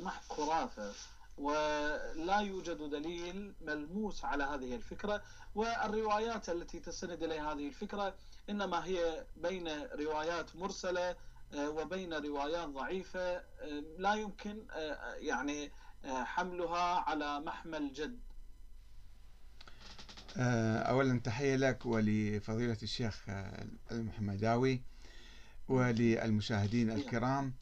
محض خرافة ولا يوجد دليل ملموس على هذه الفكرة. والروايات التي تستند إليها هذه الفكرة إنما هي بين روايات مرسلة وبين روايات ضعيفة. لا يمكن يعني حملها على محمل جد. أولا تحية لك ولفضيلة الشيخ المحمداوي وللمشاهدين الكرام.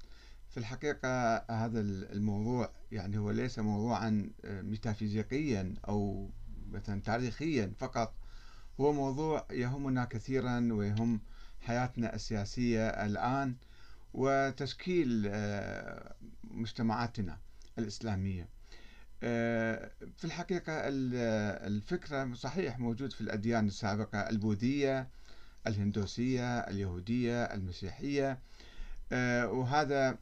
في الحقيقة هذا الموضوع يعني هو ليس موضوعا ميتافيزيقيا أو مثلا تاريخيا فقط. هو موضوع يهمنا كثيرا ويهم حياتنا السياسية الآن وتشكيل آه، مجتمعاتنا الإسلامية. آه، في الحقيقة الفكرة صحيح موجود في الأديان السابقة البوذية الهندوسية اليهودية المسيحية. آه، وهذا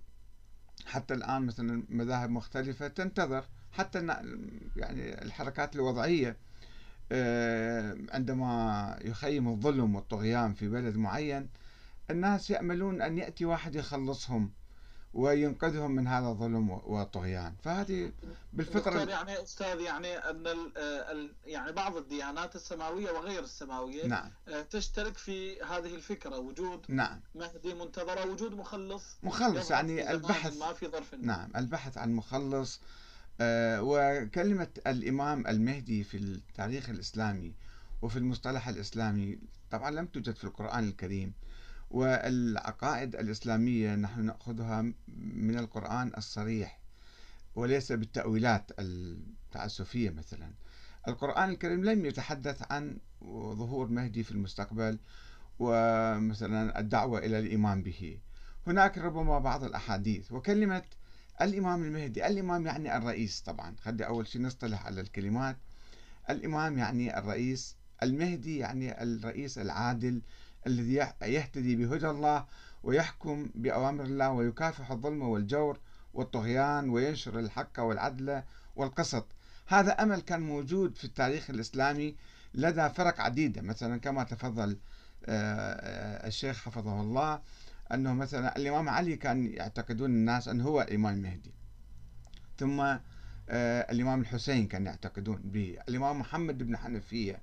حتى الآن مثلا مذاهب مختلفة تنتظر حتى يعني الحركات الوضعية عندما يخيم الظلم والطغيان في بلد معين الناس يأملون أن يأتي واحد يخلصهم. وينقذهم من هذا الظلم والطغيان. فهذه بالفطرة يعني أستاذ يعني أن ال يعني بعض الديانات السماوية وغير السماوية نعم. آه، تشترك في هذه الفكرة. وجود نعم. مهدي منتظرة وجود مخلص مخلص يعني البحث. ما في ظرف. نعم البحث عن مخلص. آه، وكلمة الإمام المهدي في التاريخ الإسلامي وفي المصطلح الإسلامي طبعا لم توجد في القرآن الكريم. والعقائد الإسلامية نحن نأخذها من القرآن الصريح وليس بالتأويلات التعسفية مثلا. القرآن الكريم لم يتحدث عن ظهور مهدي في المستقبل ومثلا الدعوة إلى الإيمان به. هناك ربما بعض الأحاديث وكلمة الإمام المهدي الإمام يعني الرئيس طبعا. خلي أول شيء نصطلح على الكلمات. الإمام يعني الرئيس المهدي يعني الرئيس العادل الذي يهتدي بهدى الله ويحكم بأوامر الله ويكافح الظلم والجور والطغيان وينشر الحق والعدل والقسط. هذا أمل كان موجود في التاريخ الإسلامي لدى فرق عديدة مثلا كما تفضل آه، الشيخ حفظه الله أنه مثلا الإمام علي كان يعتقدون الناس أنه هو الإمام المهدي ثم آه، الإمام الحسين كان يعتقدون به. الإمام محمد بن حنفية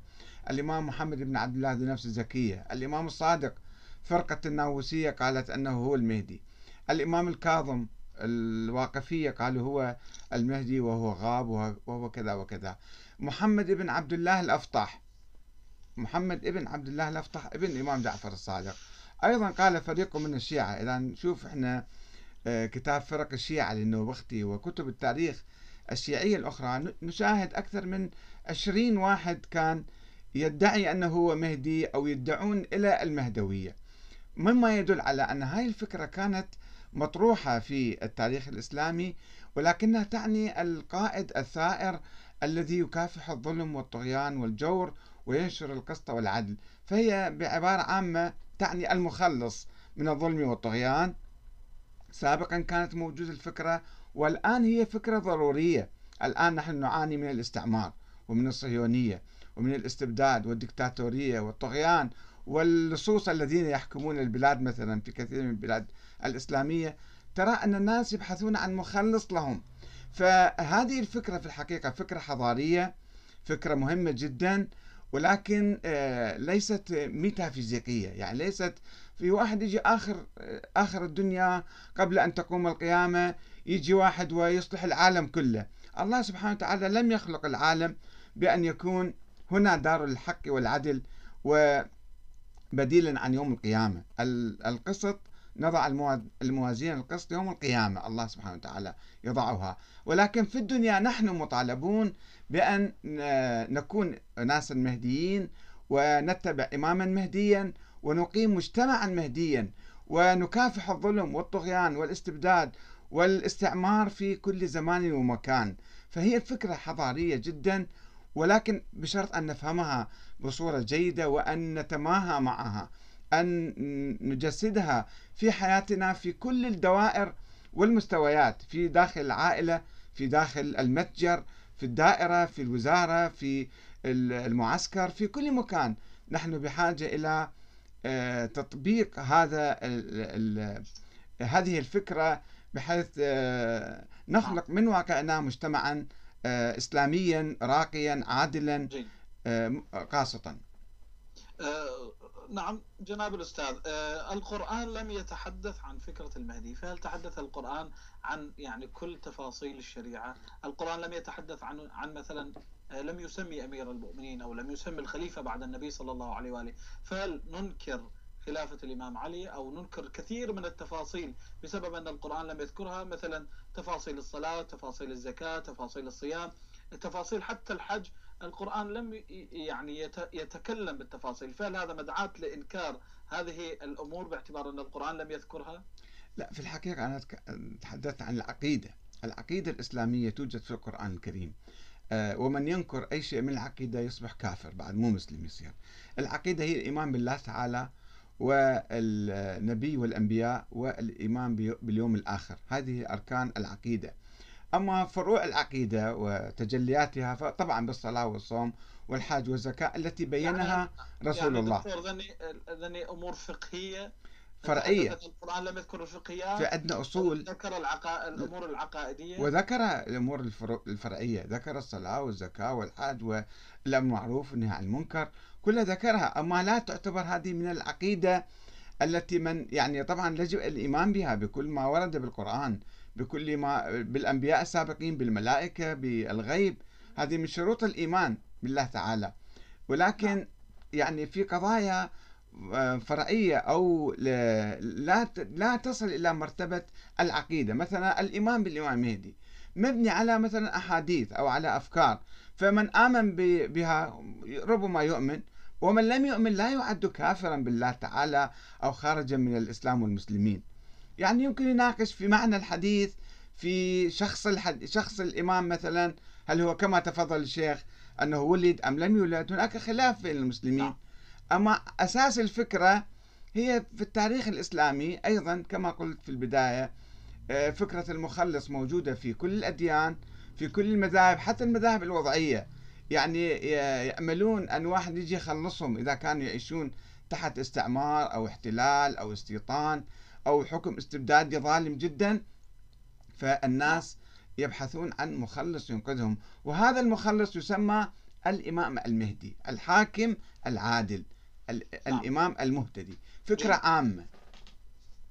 الإمام محمد بن عبد الله ذو نفس الزكية الإمام الصادق فرقة الناووسية قالت أنه هو المهدي. الإمام الكاظم الواقفية قالوا هو المهدي وهو غاب وهو كذا وكذا. محمد بن عبد الله الأفطح محمد ابن عبد الله الأفطح ابن الإمام جعفر الصادق. أيضا قال فريق من الشيعة. إذا نشوف إحنا آه، كتاب فرق الشيعة للنوبختي وكتب التاريخ الشيعية الأخرى. نشاهد أكثر من عشرين واحد كان يدعي أنه هو مهدي أو يدعون إلى المهدوية. مما يدل على أن هاي الفكرة كانت مطروحة في التاريخ الإسلامي ولكنها تعني القائد الثائر الذي يكافح الظلم والطغيان والجور وينشر القسط والعدل. فهي بعبارة عامة تعني المخلص من الظلم والطغيان. سابقا كانت موجودة الفكرة والآن هي فكرة ضرورية. الآن نحن نعاني من الاستعمار ومن الصهيونية. ومن الاستبداد والدكتاتورية والطغيان واللصوص الذين يحكمون البلاد مثلا في كثير من البلاد الإسلامية ترى أن الناس يبحثون عن مخلص لهم. فهذه الفكرة في الحقيقة فكرة حضارية فكرة مهمة جدا ولكن آه، ليست ميتافيزيقية. يعني ليست في واحد يجي آخر آه، آخر الدنيا قبل أن تقوم القيامة يجي واحد ويصلح العالم كله. الله سبحانه وتعالى لم يخلق العالم بأن يكون هنا دار الحق والعدل وبديلا عن يوم القيامة. القسط نضع الموازين القسط يوم القيامة. الله سبحانه وتعالى يضعها. ولكن في الدنيا نحن مطالبون بأن نكون ناسا مهديين ونتبع إماما مهديا ونقيم مجتمعا مهديا ونكافح الظلم والطغيان والاستبداد والاستعمار في كل زمان ومكان. فهي فكرة حضارية جدا ولكن بشرط أن نفهمها بصورة جيدة وأن نتماهى معها أن نجسدها في حياتنا في كل الدوائر والمستويات في داخل العائلة في داخل المتجر في الدائرة في الوزارة في المعسكر في كل مكان. نحن بحاجة إلى آه، تطبيق هذا هذه الفكرة بحيث آه، نخلق من واقعنا مجتمعا إسلاميا راقيا عادلا جيد. آه، قاسطا آه، نعم جناب الأستاذ. آه، القرآن لم يتحدث عن فكرة المهدي فهل تحدث القرآن عن يعني كل تفاصيل الشريعة؟ القرآن لم يتحدث عن عن مثلا آه، لم يسمي أمير المؤمنين أو لم يسمي الخليفة بعد النبي صلى الله عليه وآله فهل ننكر خلافة الإمام علي أو ننكر كثير من التفاصيل بسبب أن القرآن لم يذكرها مثلا تفاصيل الصلاة تفاصيل الزكاة تفاصيل الصيام تفاصيل حتى الحج. القرآن لم يعني يت- يتكلم بالتفاصيل. فهل هذا مدعاة لإنكار هذه الأمور باعتبار أن القرآن لم يذكرها؟ لا في الحقيقة أنا تحدثت عن العقيدة. العقيدة الإسلامية توجد في القرآن الكريم. آه، ومن ينكر أي شيء من العقيدة يصبح كافر بعد مو مسلم يصير. العقيدة هي الإيمان بالله تعالى والنبي والأنبياء والإيمان باليوم الآخر. هذه أركان العقيدة. أما فروع العقيدة وتجلياتها فطبعا بالصلاة والصوم والحج والزكاة التي بينها رسول يعني الله. ذني ذني أمور فقهية فرعية القرآن لم يذكر الفقهيات في عندنا أصول. ذكر العقا... الأمور العقائدية. وذكر الأمور الفرعية. ذكر الصلاة والزكاة والحج والأمر بالمعروف والنهي عن المنكر. كلها ذكرها. أما لا تعتبر هذه من العقيدة التي من يعني طبعا يجب الإيمان بها بكل ما ورد بالقرآن بكل ما بالأنبياء السابقين بالملائكة بالغيب. هذه من شروط الإيمان بالله تعالى. ولكن يعني في قضايا فرعية أو لا لا تصل إلى مرتبة العقيدة. مثلا الإيمان بالإمام المهدي مبني على مثلا أحاديث أو على أفكار. فمن آمن بها ربما يؤمن ومن لم يؤمن لا يعد كافرا بالله تعالى أو خارجا من الإسلام والمسلمين. يعني يمكن يناقش في معنى الحديث في شخص الحد... شخص الإمام مثلا هل هو كما تفضل الشيخ أنه ولد أم لم يولد؟ هناك خلاف بين المسلمين. نعم. أما أساس الفكرة هي في التاريخ الإسلامي أيضا كما قلت في البداية آه، فكرة المخلص موجودة في كل الأديان في كل المذاهب حتى المذاهب الوضعية. يعني ي- يأملون أن واحد يجي يخلصهم إذا كانوا يعيشون تحت استعمار أو احتلال أو استيطان أو حكم استبدادي ظالم جدا فالناس يبحثون عن مخلص ينقذهم. وهذا المخلص يسمى الإمام المهدي الحاكم العادل. نعم. الإمام المهتدي فكرة جميل. عامة